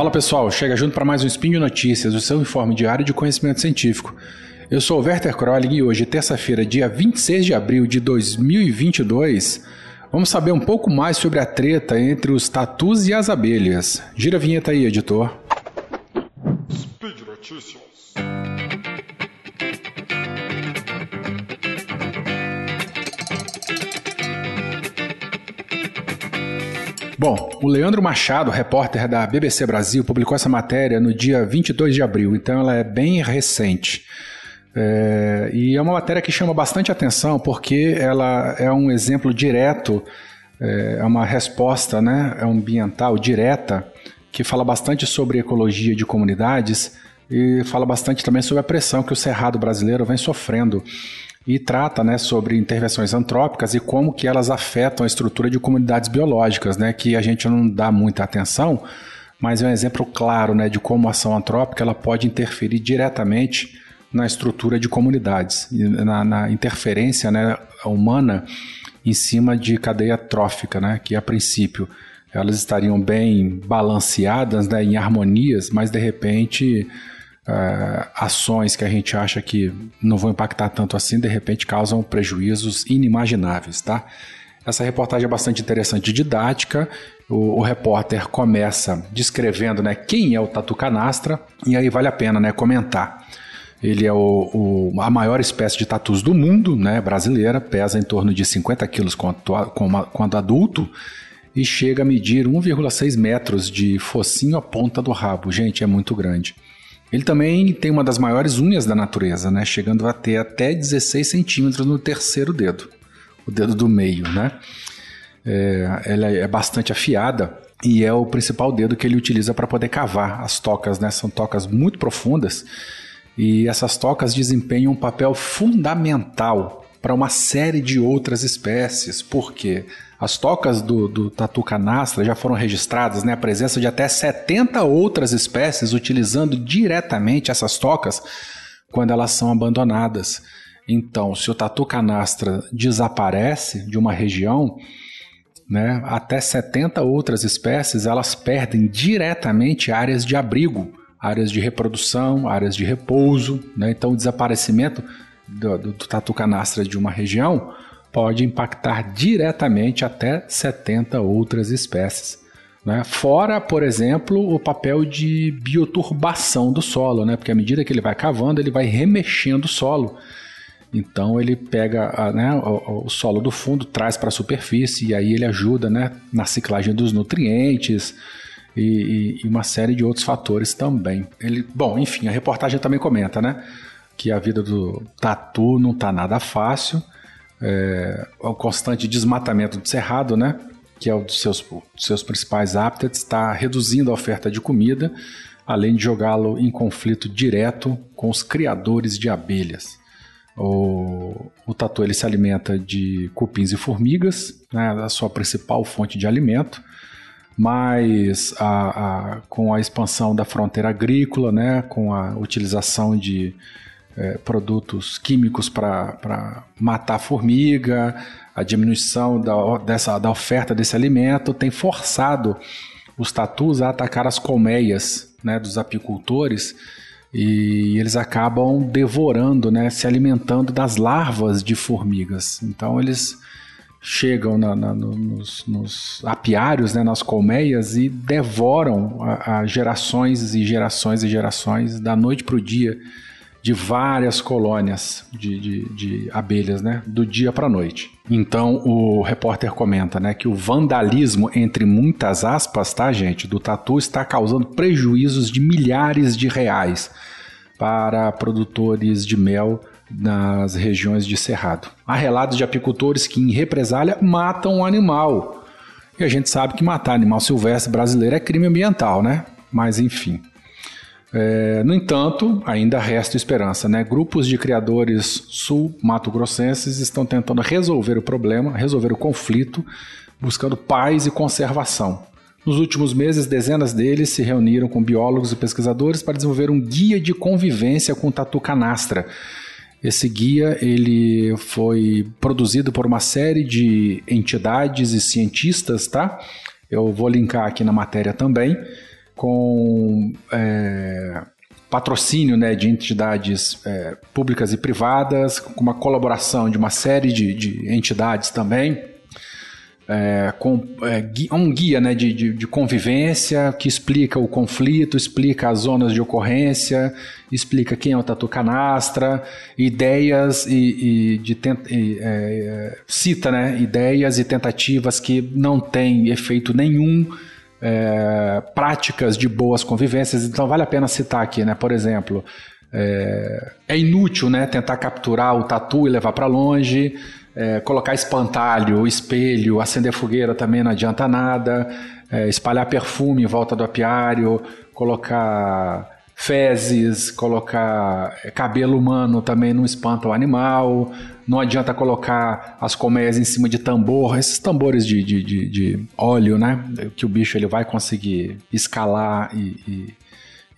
Fala pessoal, chega junto para mais um Spin de Notícias, o seu informe diário de conhecimento científico. Eu sou o Werther Kroling e hoje, terça-feira, dia 26 de abril de 2022, vamos saber um pouco mais sobre a treta entre os tatus e as abelhas. Gira a vinheta aí, editor. Speed Notícias. Bom, o Leandro Machado, repórter da BBC Brasil, publicou essa matéria no dia 22 de abril, então ela é bem recente. É, e é uma matéria que chama bastante atenção porque ela é um exemplo direto, é, é uma resposta né, ambiental direta que fala bastante sobre ecologia de comunidades e fala bastante também sobre a pressão que o cerrado brasileiro vem sofrendo e trata né, sobre intervenções antrópicas e como que elas afetam a estrutura de comunidades biológicas, né, que a gente não dá muita atenção, mas é um exemplo claro né, de como a ação antrópica ela pode interferir diretamente na estrutura de comunidades, na, na interferência né, humana em cima de cadeia trófica, né, que a princípio elas estariam bem balanceadas, né, em harmonias, mas de repente uh, ações que a gente acha que não vão impactar tanto assim, de repente causam prejuízos inimagináveis, tá? Essa reportagem é bastante interessante e didática. O, o, repórter começa descrevendo né, quem é o Tatu Canastra, e aí vale a pena né, comentar. Ele é o, o, a maior espécie de tatus do mundo, né, brasileira, pesa em torno de 50 quilos quando, quando adulto e chega a medir 1,6 metros de focinho à ponta do rabo. Gente, é muito grande. Ele também tem uma das maiores unhas da natureza, né? Chegando a ter até 16 centímetros no terceiro dedo, o dedo do meio, né? É, ela é bastante afiada e é o principal dedo que ele utiliza para poder cavar. As tocas, né? São tocas muito profundas e essas tocas desempenham um papel fundamental para uma série de outras espécies. Por quê? As tocas do, do tatu canastra já foram registradas, né, a presença de até 70 outras espécies utilizando diretamente essas tocas quando elas são abandonadas. Então, se o tatu canastra desaparece de uma região, né, até 70 outras espécies elas perdem diretamente áreas de abrigo, áreas de reprodução, áreas de repouso. Né? Então, o desaparecimento do, do, do tatu canastra de uma região pode impactar diretamente até 70 outras espécies. Né? Fora, por exemplo, o papel de bioturbação do solo, né? porque à medida que ele vai cavando, ele vai remexendo o solo. Então ele pega né, o, o, solo do fundo, traz para a superfície e aí ele ajuda né, na ciclagem dos nutrientes e, e, e, uma série de outros fatores também. Ele, bom, enfim, a reportagem também comenta né, que a vida do tatu não está nada fácil é, o constante desmatamento do cerrado, né? que é um dos seus, seus principais hábitats, está reduzindo a oferta de comida, além de jogá-lo em conflito direto com os criadores de abelhas. O, o tatu ele se alimenta de cupins e formigas, né, a sua principal fonte de alimento, mas a, a, com a expansão da fronteira agrícola, né, com a utilização de é, produtos químicos para matar formiga, a diminuição da, dessa, da oferta desse alimento tem forçado os tatus a atacar as colmeias né, dos apicultores e eles acabam devorando, né, se alimentando das larvas de formigas. Então eles chegam na, na, nos, nos, apiários, né, nas colmeias e devoram a, a gerações e gerações e gerações da noite para o dia de várias colônias de, de, de abelhas, né, do dia para a noite. Então o repórter comenta, né, que o vandalismo entre muitas aspas, tá, gente, do tatu está causando prejuízos de milhares de reais para produtores de mel nas regiões de cerrado. Há relatos de apicultores que, em represália, matam um animal. E a gente sabe que matar animal silvestre brasileiro é crime ambiental, né? Mas enfim. É, no entanto, ainda resta esperança. Né? Grupos de criadores sul-mato-grossenses estão tentando resolver o problema, resolver o conflito, buscando paz e conservação. Nos últimos meses, dezenas deles se reuniram com biólogos e pesquisadores para desenvolver um guia de convivência com o tatu canastra. Esse guia ele foi produzido por uma série de entidades e cientistas, tá? Eu vou linkar aqui na matéria também com é, patrocínio né, de entidades é, públicas e privadas, com uma colaboração de uma série de, de entidades também é, com é, um guia né, de, de, de, convivência que explica o conflito, explica as zonas de ocorrência, explica quem é o tatu canastra, ideias e, e de e, é, é, cita né, ideias e tentativas que não têm efeito nenhum. É, práticas de boas convivências, então vale a pena citar aqui, né? Por exemplo, é, é inútil né, tentar capturar o tatu e levar para longe é, colocar espantalho, espelho, acender fogueira também não adianta nada, é, espalhar perfume em volta do apiário, colocar fezes, colocar é, cabelo humano também não espanta o animal, não adianta colocar as colmeias em cima de tambor, esses tambores de, de, de, de óleo, né? Que o bicho ele vai conseguir escalar e,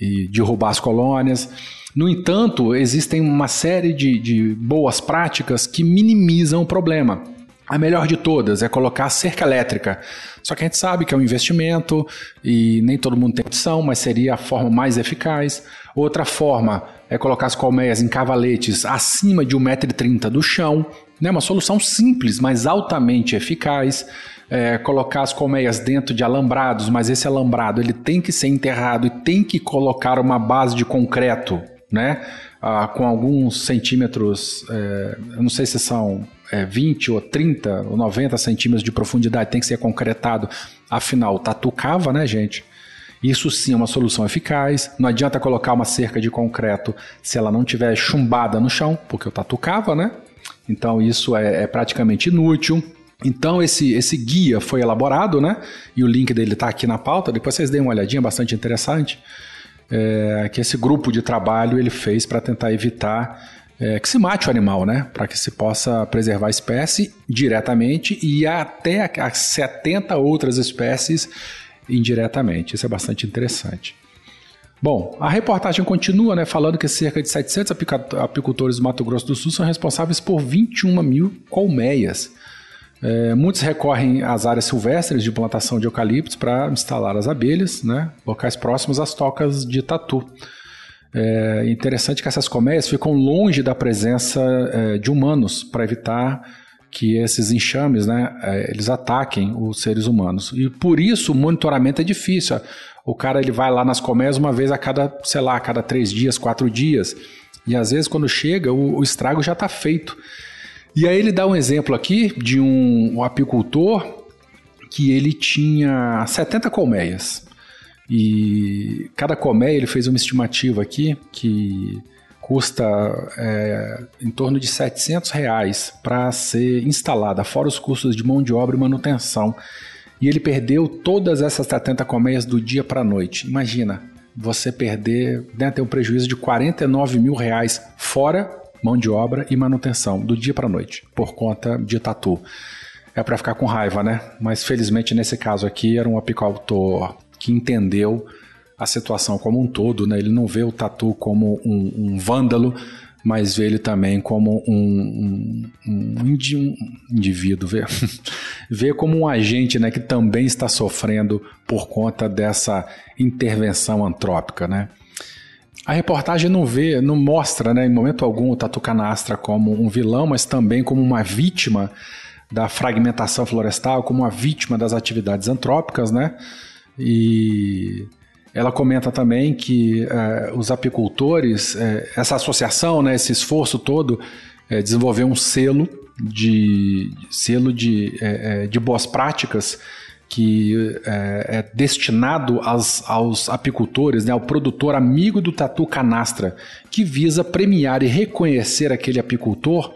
e, e derrubar as colônias. No entanto, existem uma série de, de boas práticas que minimizam o problema. A melhor de todas é colocar cerca elétrica. Só que a gente sabe que é um investimento e nem todo mundo tem opção, mas seria a forma mais eficaz. Outra forma é colocar as colmeias em cavaletes acima de 1,30m do chão. Né? Uma solução simples, mas altamente eficaz. É, colocar as colmeias dentro de alambrados, mas esse alambrado ele tem que ser enterrado e tem que colocar uma base de concreto né? Ah, com alguns centímetros, é, eu não sei se são é, 20 ou 30 ou 90 centímetros de profundidade, tem que ser concretado. Afinal, tatu cava, né, gente? Isso sim é uma solução eficaz. Não adianta colocar uma cerca de concreto se ela não tiver chumbada no chão, porque o tatu cava, né? Então isso é, é praticamente inútil. Então esse, esse guia foi elaborado, né? E o link dele está aqui na pauta. Depois vocês deem uma olhadinha, bastante interessante é, que esse grupo de trabalho ele fez para tentar evitar é, que se mate o animal, né? Para que se possa preservar a espécie diretamente e até a 70 outras espécies indiretamente. Isso é bastante interessante. Bom, a reportagem continua né, falando que cerca de 700 apicultores do Mato Grosso do Sul são responsáveis por 21 mil colmeias é, muitos recorrem às áreas silvestres de plantação de eucaliptos para instalar as abelhas, né, locais próximos às tocas de tatu. É interessante que essas colmeias ficam longe da presença é, de humanos para evitar que esses enxames, né, é, eles ataquem os seres humanos. E por isso o monitoramento é difícil. O cara ele vai lá nas colmeias uma vez a cada, sei lá, a cada três dias, quatro dias. E às vezes quando chega o, o estrago já está feito. E aí ele dá um exemplo aqui de um, um apicultor que ele tinha 70 colmeias. E cada colmeia ele fez uma estimativa aqui que custa é, em torno de 700 reais para ser instalada, fora os custos de mão de obra e manutenção. E ele perdeu todas essas 70 colmeias do dia para a noite. Imagina, você perder, né, ter um prejuízo de 49 mil reais, fora mão de obra e manutenção do dia para noite por conta de tatu. É para ficar com raiva, né? Mas felizmente nesse caso aqui era um apicultor que entendeu a situação como um todo, né? Ele não vê o tatu como um, um vândalo, mas vê ele também como um, um, um indivíduo, vê, vê como um agente né, que também está sofrendo por conta dessa intervenção antrópica, né? A reportagem não vê, não mostra, né, em momento algum, o Tatu Canastra como um vilão, mas também como uma vítima da fragmentação florestal, como uma vítima das atividades antrópicas, né? E ela comenta também que eh, os apicultores, eh, essa associação, né, esse esforço todo, eh, desenvolveu um selo de selo de, de boas práticas que é, destinado aos, aos, apicultores, né, ao produtor amigo do tatu canastra, que visa premiar e reconhecer aquele apicultor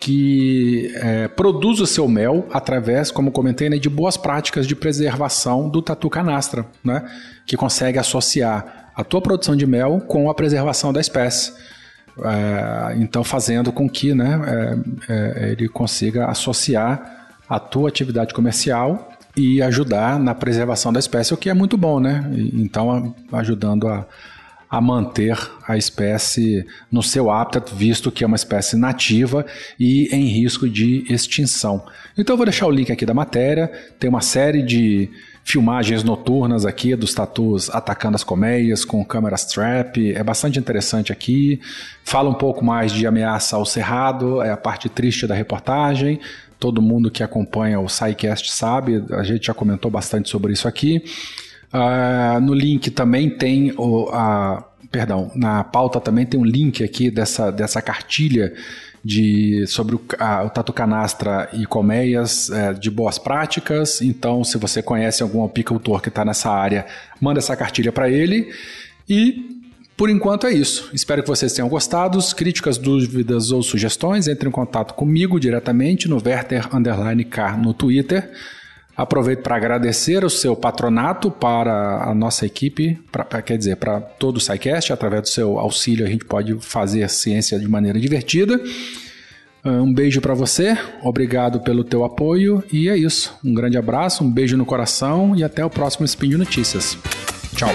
que é, produz o seu mel através, como comentei, né, de boas práticas de preservação do tatu canastra, né, que consegue associar a tua produção de mel com a preservação da espécie. É, então, fazendo com que né, é, é ele consiga associar a tua atividade comercial e ajudar na preservação da espécie, o que é muito bom, né? Então, ajudando a, a manter a espécie no seu hábitat, visto que é uma espécie nativa e em risco de extinção. Então, eu vou deixar o link aqui da matéria, tem uma série de, filmagens noturnas aqui dos tatus atacando as colmeias com câmera strap. É bastante interessante aqui. Fala um pouco mais de ameaça ao cerrado, é a parte triste da reportagem. Todo mundo que acompanha o SciCast sabe, a gente já comentou bastante sobre isso aqui. Uh, no link também tem o, a, perdão, na pauta também tem um link aqui dessa, dessa cartilha de, sobre o, a, o tatu canastra e colmeias é, de boas práticas. Então, se você conhece algum apicultor que está nessa área, manda essa cartilha para ele. E por enquanto é isso. Espero que vocês tenham gostado. Críticas, dúvidas ou sugestões, entre em contato comigo diretamente no Werther Car no Twitter. Aproveito para agradecer o seu patronato para a nossa equipe, pra, pra, quer dizer, para todo o SciCast. Através do seu auxílio, a gente pode fazer ciência de maneira divertida. Ah, um beijo para você, obrigado pelo teu apoio e é isso. Um grande abraço, um beijo no coração e até o próximo Spin de Notícias. Tchau.